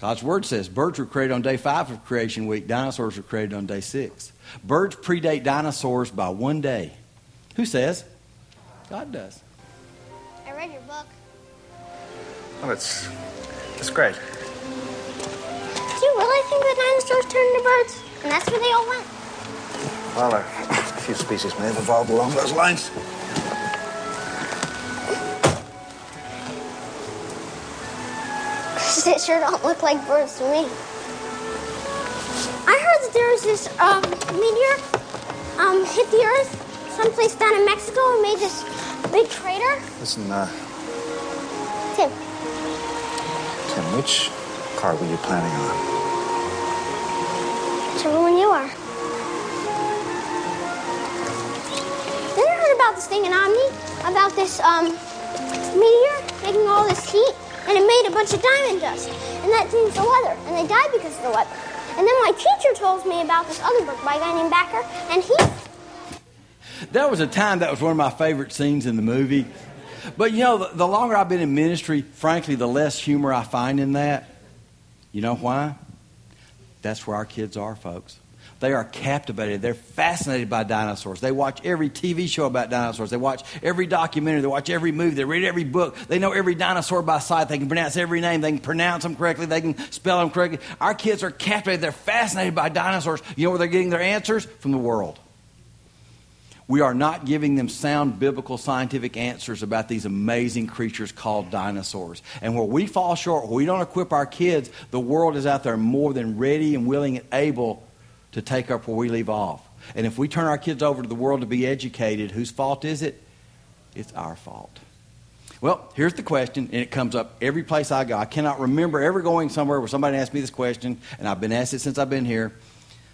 God's word says birds were created on day five of creation week, dinosaurs were created on day six. Birds predate dinosaurs by one day. Who says? God does. I read your book. Oh, it's, it's great. Do you really think that dinosaurs turned into birds? And that's where they all went? Well, a few species may have evolved along those lines. It sure don't look like birds to me. I heard that there was this um, meteor um, hit the Earth someplace down in Mexico and made this big crater. Listen, uh, Tim, Tim, which car were you planning on? About this thing in Omni, about this um, meteor making all this heat, and it made a bunch of diamond dust. And that changed the weather, and they died because of the weather. And then my teacher told me about this other book by a guy named Bakker, and he That was a time that was one of my favorite scenes in the movie. But you know, the, the longer I've been in ministry, frankly, the less humor I find in that. You know why? That's where our kids are, folks. They are captivated. They're fascinated by dinosaurs. They watch every TV show about dinosaurs. They watch every documentary. They watch every movie. They read every book. They know every dinosaur by sight. They can pronounce every name. They can pronounce them correctly. They can spell them correctly. Our kids are captivated. They're fascinated by dinosaurs. You know where they're getting their answers? From the world. We are not giving them sound biblical scientific answers about these amazing creatures called dinosaurs. And where we fall short, where we don't equip our kids, the world is out there more than ready and willing and able to take up where we leave off. And if we turn our kids over to the world to be educated, whose fault is it? It's our fault. Well, here's the question, and it comes up every place I go. I cannot remember ever going somewhere where somebody asked me this question, and I've been asked it since I've been here.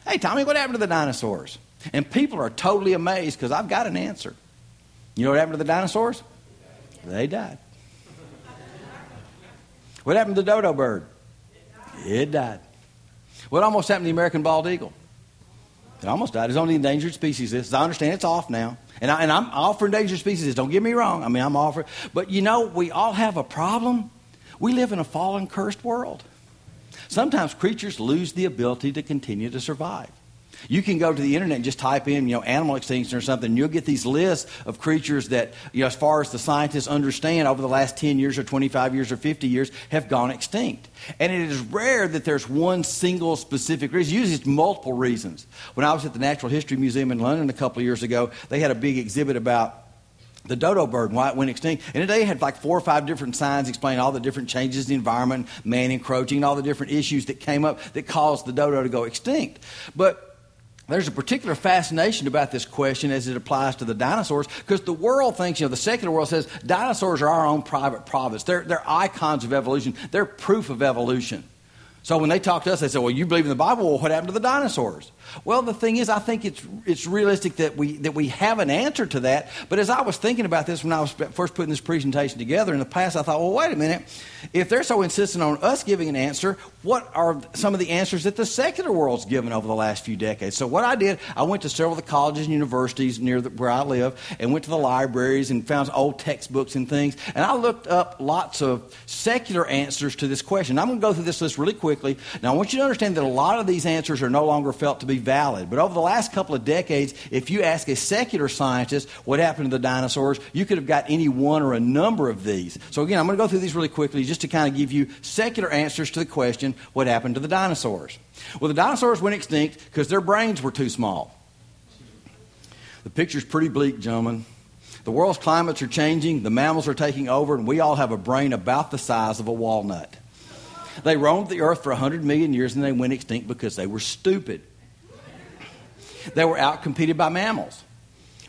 Hey, Tommy, what happened to the dinosaurs? And people are totally amazed because I've got an answer. You know what happened to the dinosaurs? They died. What happened to the dodo bird? It died. What almost happened to the American bald eagle? It almost died. It's on the endangered species. This, I understand it's off now. And, I, and I'm all for endangered species. Don't get me wrong. I mean, I'm all for it. But you know, we all have a problem. We live in a fallen, cursed world. Sometimes creatures lose the ability to continue to survive. You can go to the internet and just type in, you know, animal extinction or something, and you'll get these lists of creatures that, you know, as far as the scientists understand, over the last 10 years or 25 years or 50 years, have gone extinct. And it is rare that there's one single specific reason. Usually it's multiple reasons. When I was at the Natural History Museum in London a couple of years ago, they had a big exhibit about the dodo bird and why it went extinct. And today had like four or five different signs explaining all the different changes in the environment, man encroaching, and all the different issues that came up that caused the dodo to go extinct. But there's a particular fascination about this question as it applies to the dinosaurs because the world thinks, you know, the secular world says dinosaurs are our own private province. They're, they're icons of evolution, they're proof of evolution. So when they talk to us, they say, well, you believe in the Bible, well, what happened to the dinosaurs? Well, the thing is, I think it's, it's realistic that we, that we have an answer to that. But as I was thinking about this when I was first putting this presentation together in the past, I thought, well, wait a minute. If they're so insistent on us giving an answer, what are some of the answers that the secular world's given over the last few decades? So what I did, I went to several of the colleges and universities near the, where I live and went to the libraries and found old textbooks and things. And I looked up lots of secular answers to this question. I'm going to go through this list really quickly. Now, I want you to understand that a lot of these answers are no longer felt to be valid. But over the last couple of decades, if you ask a secular scientist what happened to the dinosaurs, you could have got any one or a number of these. So again, I'm going to go through these really quickly just to kind of give you secular answers to the question, what happened to the dinosaurs? Well, the dinosaurs went extinct because their brains were too small. The picture's pretty bleak, gentlemen. The world's climates are changing, the mammals are taking over, and we all have a brain about the size of a walnut. They roamed the earth for 100 million years and they went extinct because they were stupid. They were outcompeted by mammals.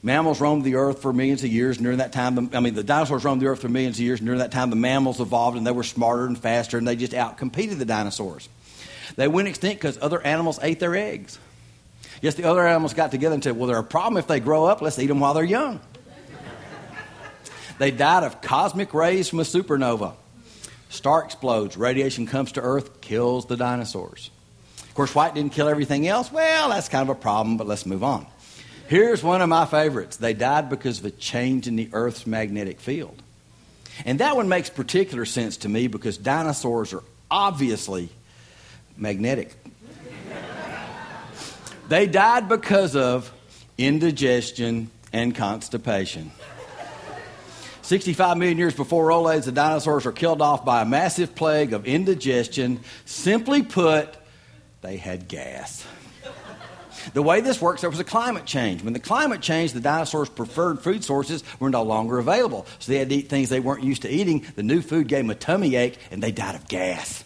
Mammals roamed the earth for millions of years, and during that time, I mean, the dinosaurs roamed the earth for millions of years, and during that time, the mammals evolved and they were smarter and faster, and they just outcompeted the dinosaurs. They went extinct because other animals ate their eggs. Yes, the other animals got together and said, Well, they're a problem if they grow up, let's eat them while they're young. they died of cosmic rays from a supernova. Star explodes, radiation comes to Earth, kills the dinosaurs. Of course, White didn't kill everything else. Well, that's kind of a problem, but let's move on. Here's one of my favorites. They died because of a change in the Earth's magnetic field. And that one makes particular sense to me because dinosaurs are obviously magnetic. they died because of indigestion and constipation. 65 million years before Rolaids, the dinosaurs were killed off by a massive plague of indigestion. Simply put, they had gas. The way this works, there was a climate change. When the climate changed, the dinosaurs' preferred food sources were no longer available. So they had to eat things they weren't used to eating. The new food gave them a tummy ache, and they died of gas.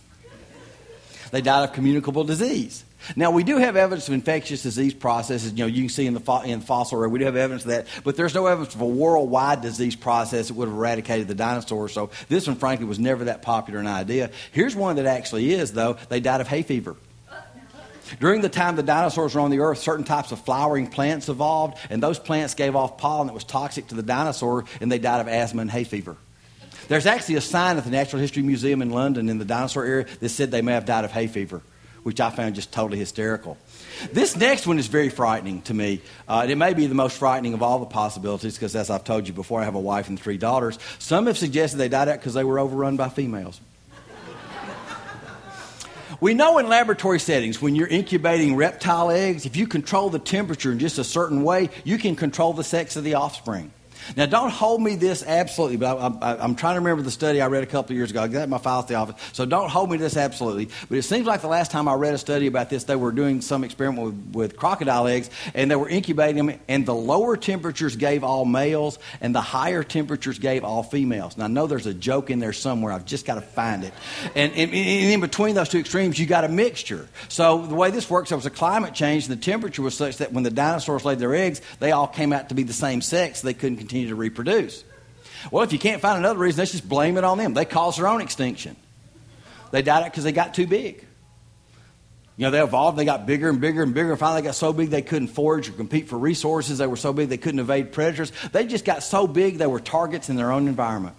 They died of communicable disease. Now, we do have evidence of infectious disease processes. You know, you can see in the, fo- in the fossil record, we do have evidence of that, but there's no evidence of a worldwide disease process that would have eradicated the dinosaurs. So this one, frankly, was never that popular an idea. Here's one that actually is, though. They died of hay fever. During the time the dinosaurs were on the earth, certain types of flowering plants evolved, and those plants gave off pollen that was toxic to the dinosaur, and they died of asthma and hay fever. There's actually a sign at the Natural History Museum in London in the dinosaur area that said they may have died of hay fever which I found just totally hysterical. This next one is very frightening to me. Uh, it may be the most frightening of all the possibilities because, as I've told you before, I have a wife and three daughters. Some have suggested they died out because they were overrun by females. We know in laboratory settings, when you're incubating reptile eggs, if you control the temperature in just a certain way, you can control the sex of the offspring. Now, don't hold me this absolutely, but I, am trying to remember the study I read a couple of years ago. I got my files at the office, so don't hold me this absolutely. But it seems like the last time I read a study about this, they were doing some experiment with, with crocodile eggs, and they were incubating them, and the lower temperatures gave all males, and the higher temperatures gave all females. Now, I know there's a joke in there somewhere. I've just got to find it. And, and, and in between those two extremes, you got a mixture. So the way this works, there was a climate change, and the temperature was such that when the dinosaurs laid their eggs, they all came out to be the same sex. They couldn't continue to reproduce. Well, if you can't find another reason, let's just blame it on them. They caused their own extinction. They died out because they got too big. You know, they evolved, they got bigger and bigger and bigger. Finally, they got so big they couldn't forage or compete for resources. They were so big they couldn't evade predators. They just got so big they were targets in their own environment.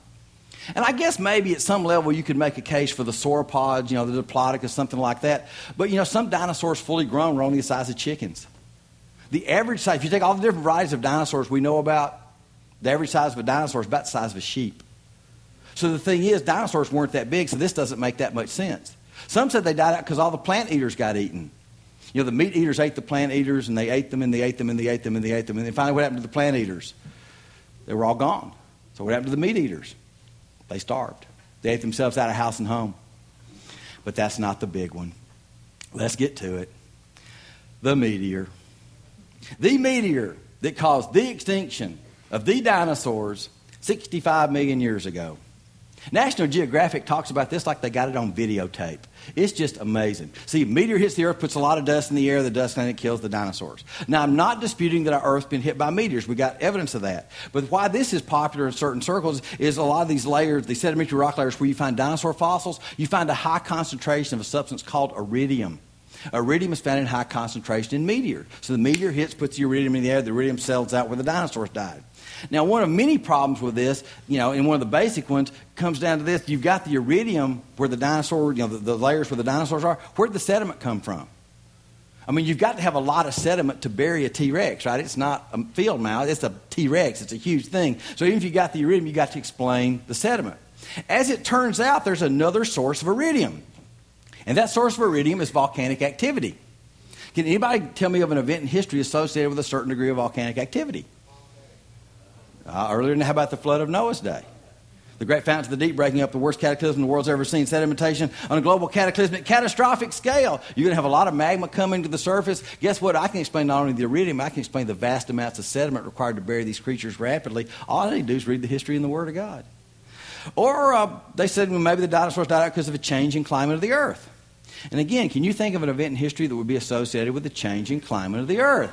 And I guess maybe at some level you could make a case for the sauropods, you know, the Diplodocus, something like that. But, you know, some dinosaurs fully grown were only the size of chickens. The average size, if you take all the different varieties of dinosaurs we know about, the average size of a dinosaur is about the size of a sheep. So the thing is, dinosaurs weren't that big, so this doesn't make that much sense. Some said they died out because all the plant eaters got eaten. You know, the meat eaters ate the plant eaters, and they ate them, and they ate them, and they ate them, and they ate them. And then finally, what happened to the plant eaters? They were all gone. So what happened to the meat eaters? They starved. They ate themselves out of house and home. But that's not the big one. Let's get to it. The meteor. The meteor that caused the extinction of the dinosaurs 65 million years ago. National Geographic talks about this like they got it on videotape. It's just amazing. See, meteor hits the earth, puts a lot of dust in the air, the dust and it kills the dinosaurs. Now, I'm not disputing that our earth's been hit by meteors. We got evidence of that. But why this is popular in certain circles is a lot of these layers, these sedimentary rock layers where you find dinosaur fossils, you find a high concentration of a substance called iridium. Iridium is found in high concentration in meteor. So the meteor hits, puts the iridium in the air, the iridium settles out where the dinosaurs died. Now, one of many problems with this, you know, and one of the basic ones comes down to this. You've got the iridium where the dinosaur, you know, the, the layers where the dinosaurs are. Where'd the sediment come from? I mean, you've got to have a lot of sediment to bury a T Rex, right? It's not a field mouse, it's a T Rex. It's a huge thing. So even if you got the iridium, you got to explain the sediment. As it turns out, there's another source of iridium. And that source of iridium is volcanic activity. Can anybody tell me of an event in history associated with a certain degree of volcanic activity? Uh, earlier, how about the flood of Noah's day? The great fountains of the deep breaking up the worst cataclysm the world's ever seen. Sedimentation on a global cataclysmic, catastrophic scale. You're going to have a lot of magma coming to the surface. Guess what? I can explain not only the iridium, I can explain the vast amounts of sediment required to bury these creatures rapidly. All I need to do is read the history and the Word of God. Or uh, they said well, maybe the dinosaurs died out because of a change in climate of the earth. And again, can you think of an event in history that would be associated with the changing climate of the earth?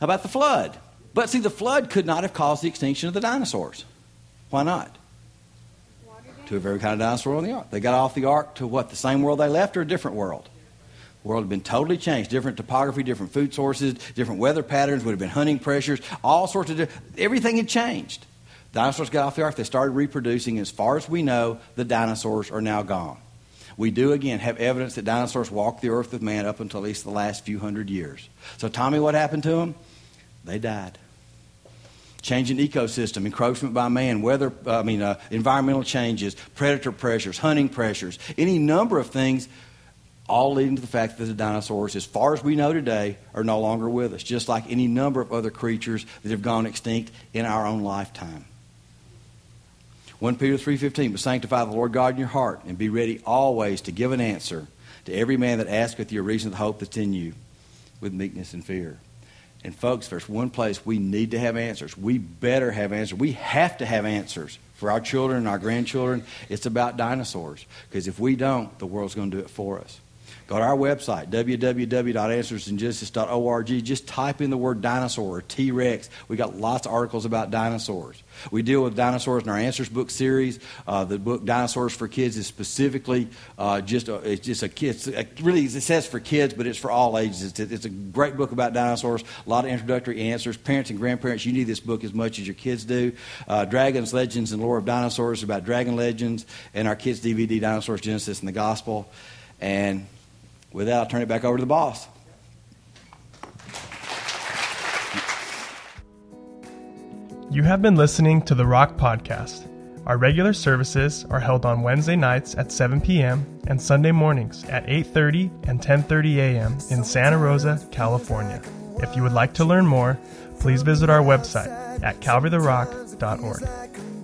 How about the flood? But see, the flood could not have caused the extinction of the dinosaurs. Why not? To every kind of dinosaur on the ark. They got off the ark to what? The same world they left or a different world? The world had been totally changed. Different topography, different food sources, different weather patterns, would have been hunting pressures, all sorts of everything had changed. Dinosaurs got off the ark, they started reproducing. As far as we know, the dinosaurs are now gone. We do again have evidence that dinosaurs walked the earth with man up until at least the last few hundred years. So, Tommy, what happened to them? They died. Changing ecosystem, encroachment by man, weather, I mean, uh, environmental changes, predator pressures, hunting pressures, any number of things, all leading to the fact that the dinosaurs, as far as we know today, are no longer with us, just like any number of other creatures that have gone extinct in our own lifetime. 1 Peter 3.15, but sanctify the Lord God in your heart, and be ready always to give an answer to every man that asketh you a reason of the hope that's in you with meekness and fear. And folks, there's one place we need to have answers. We better have answers. We have to have answers for our children and our grandchildren. It's about dinosaurs. Because if we don't, the world's going to do it for us. Go to our website, www.answersingenesis.org. Just type in the word dinosaur or T Rex. We got lots of articles about dinosaurs. We deal with dinosaurs in our Answers book series. Uh, the book Dinosaurs for Kids is specifically uh, just a, it's just a kids. Really, it says for kids, but it's for all ages. It's, it's a great book about dinosaurs. A lot of introductory answers. Parents and grandparents, you need this book as much as your kids do. Uh, Dragons, Legends, and Lore of Dinosaurs about dragon legends, and our kids' DVD, Dinosaurs, Genesis, and the Gospel. And with that, I'll turn it back over to the boss. You have been listening to the Rock Podcast. Our regular services are held on Wednesday nights at 7 p.m. and Sunday mornings at 8:30 and 10:30 a.m. in Santa Rosa, California. If you would like to learn more, please visit our website at calvarytherock.org.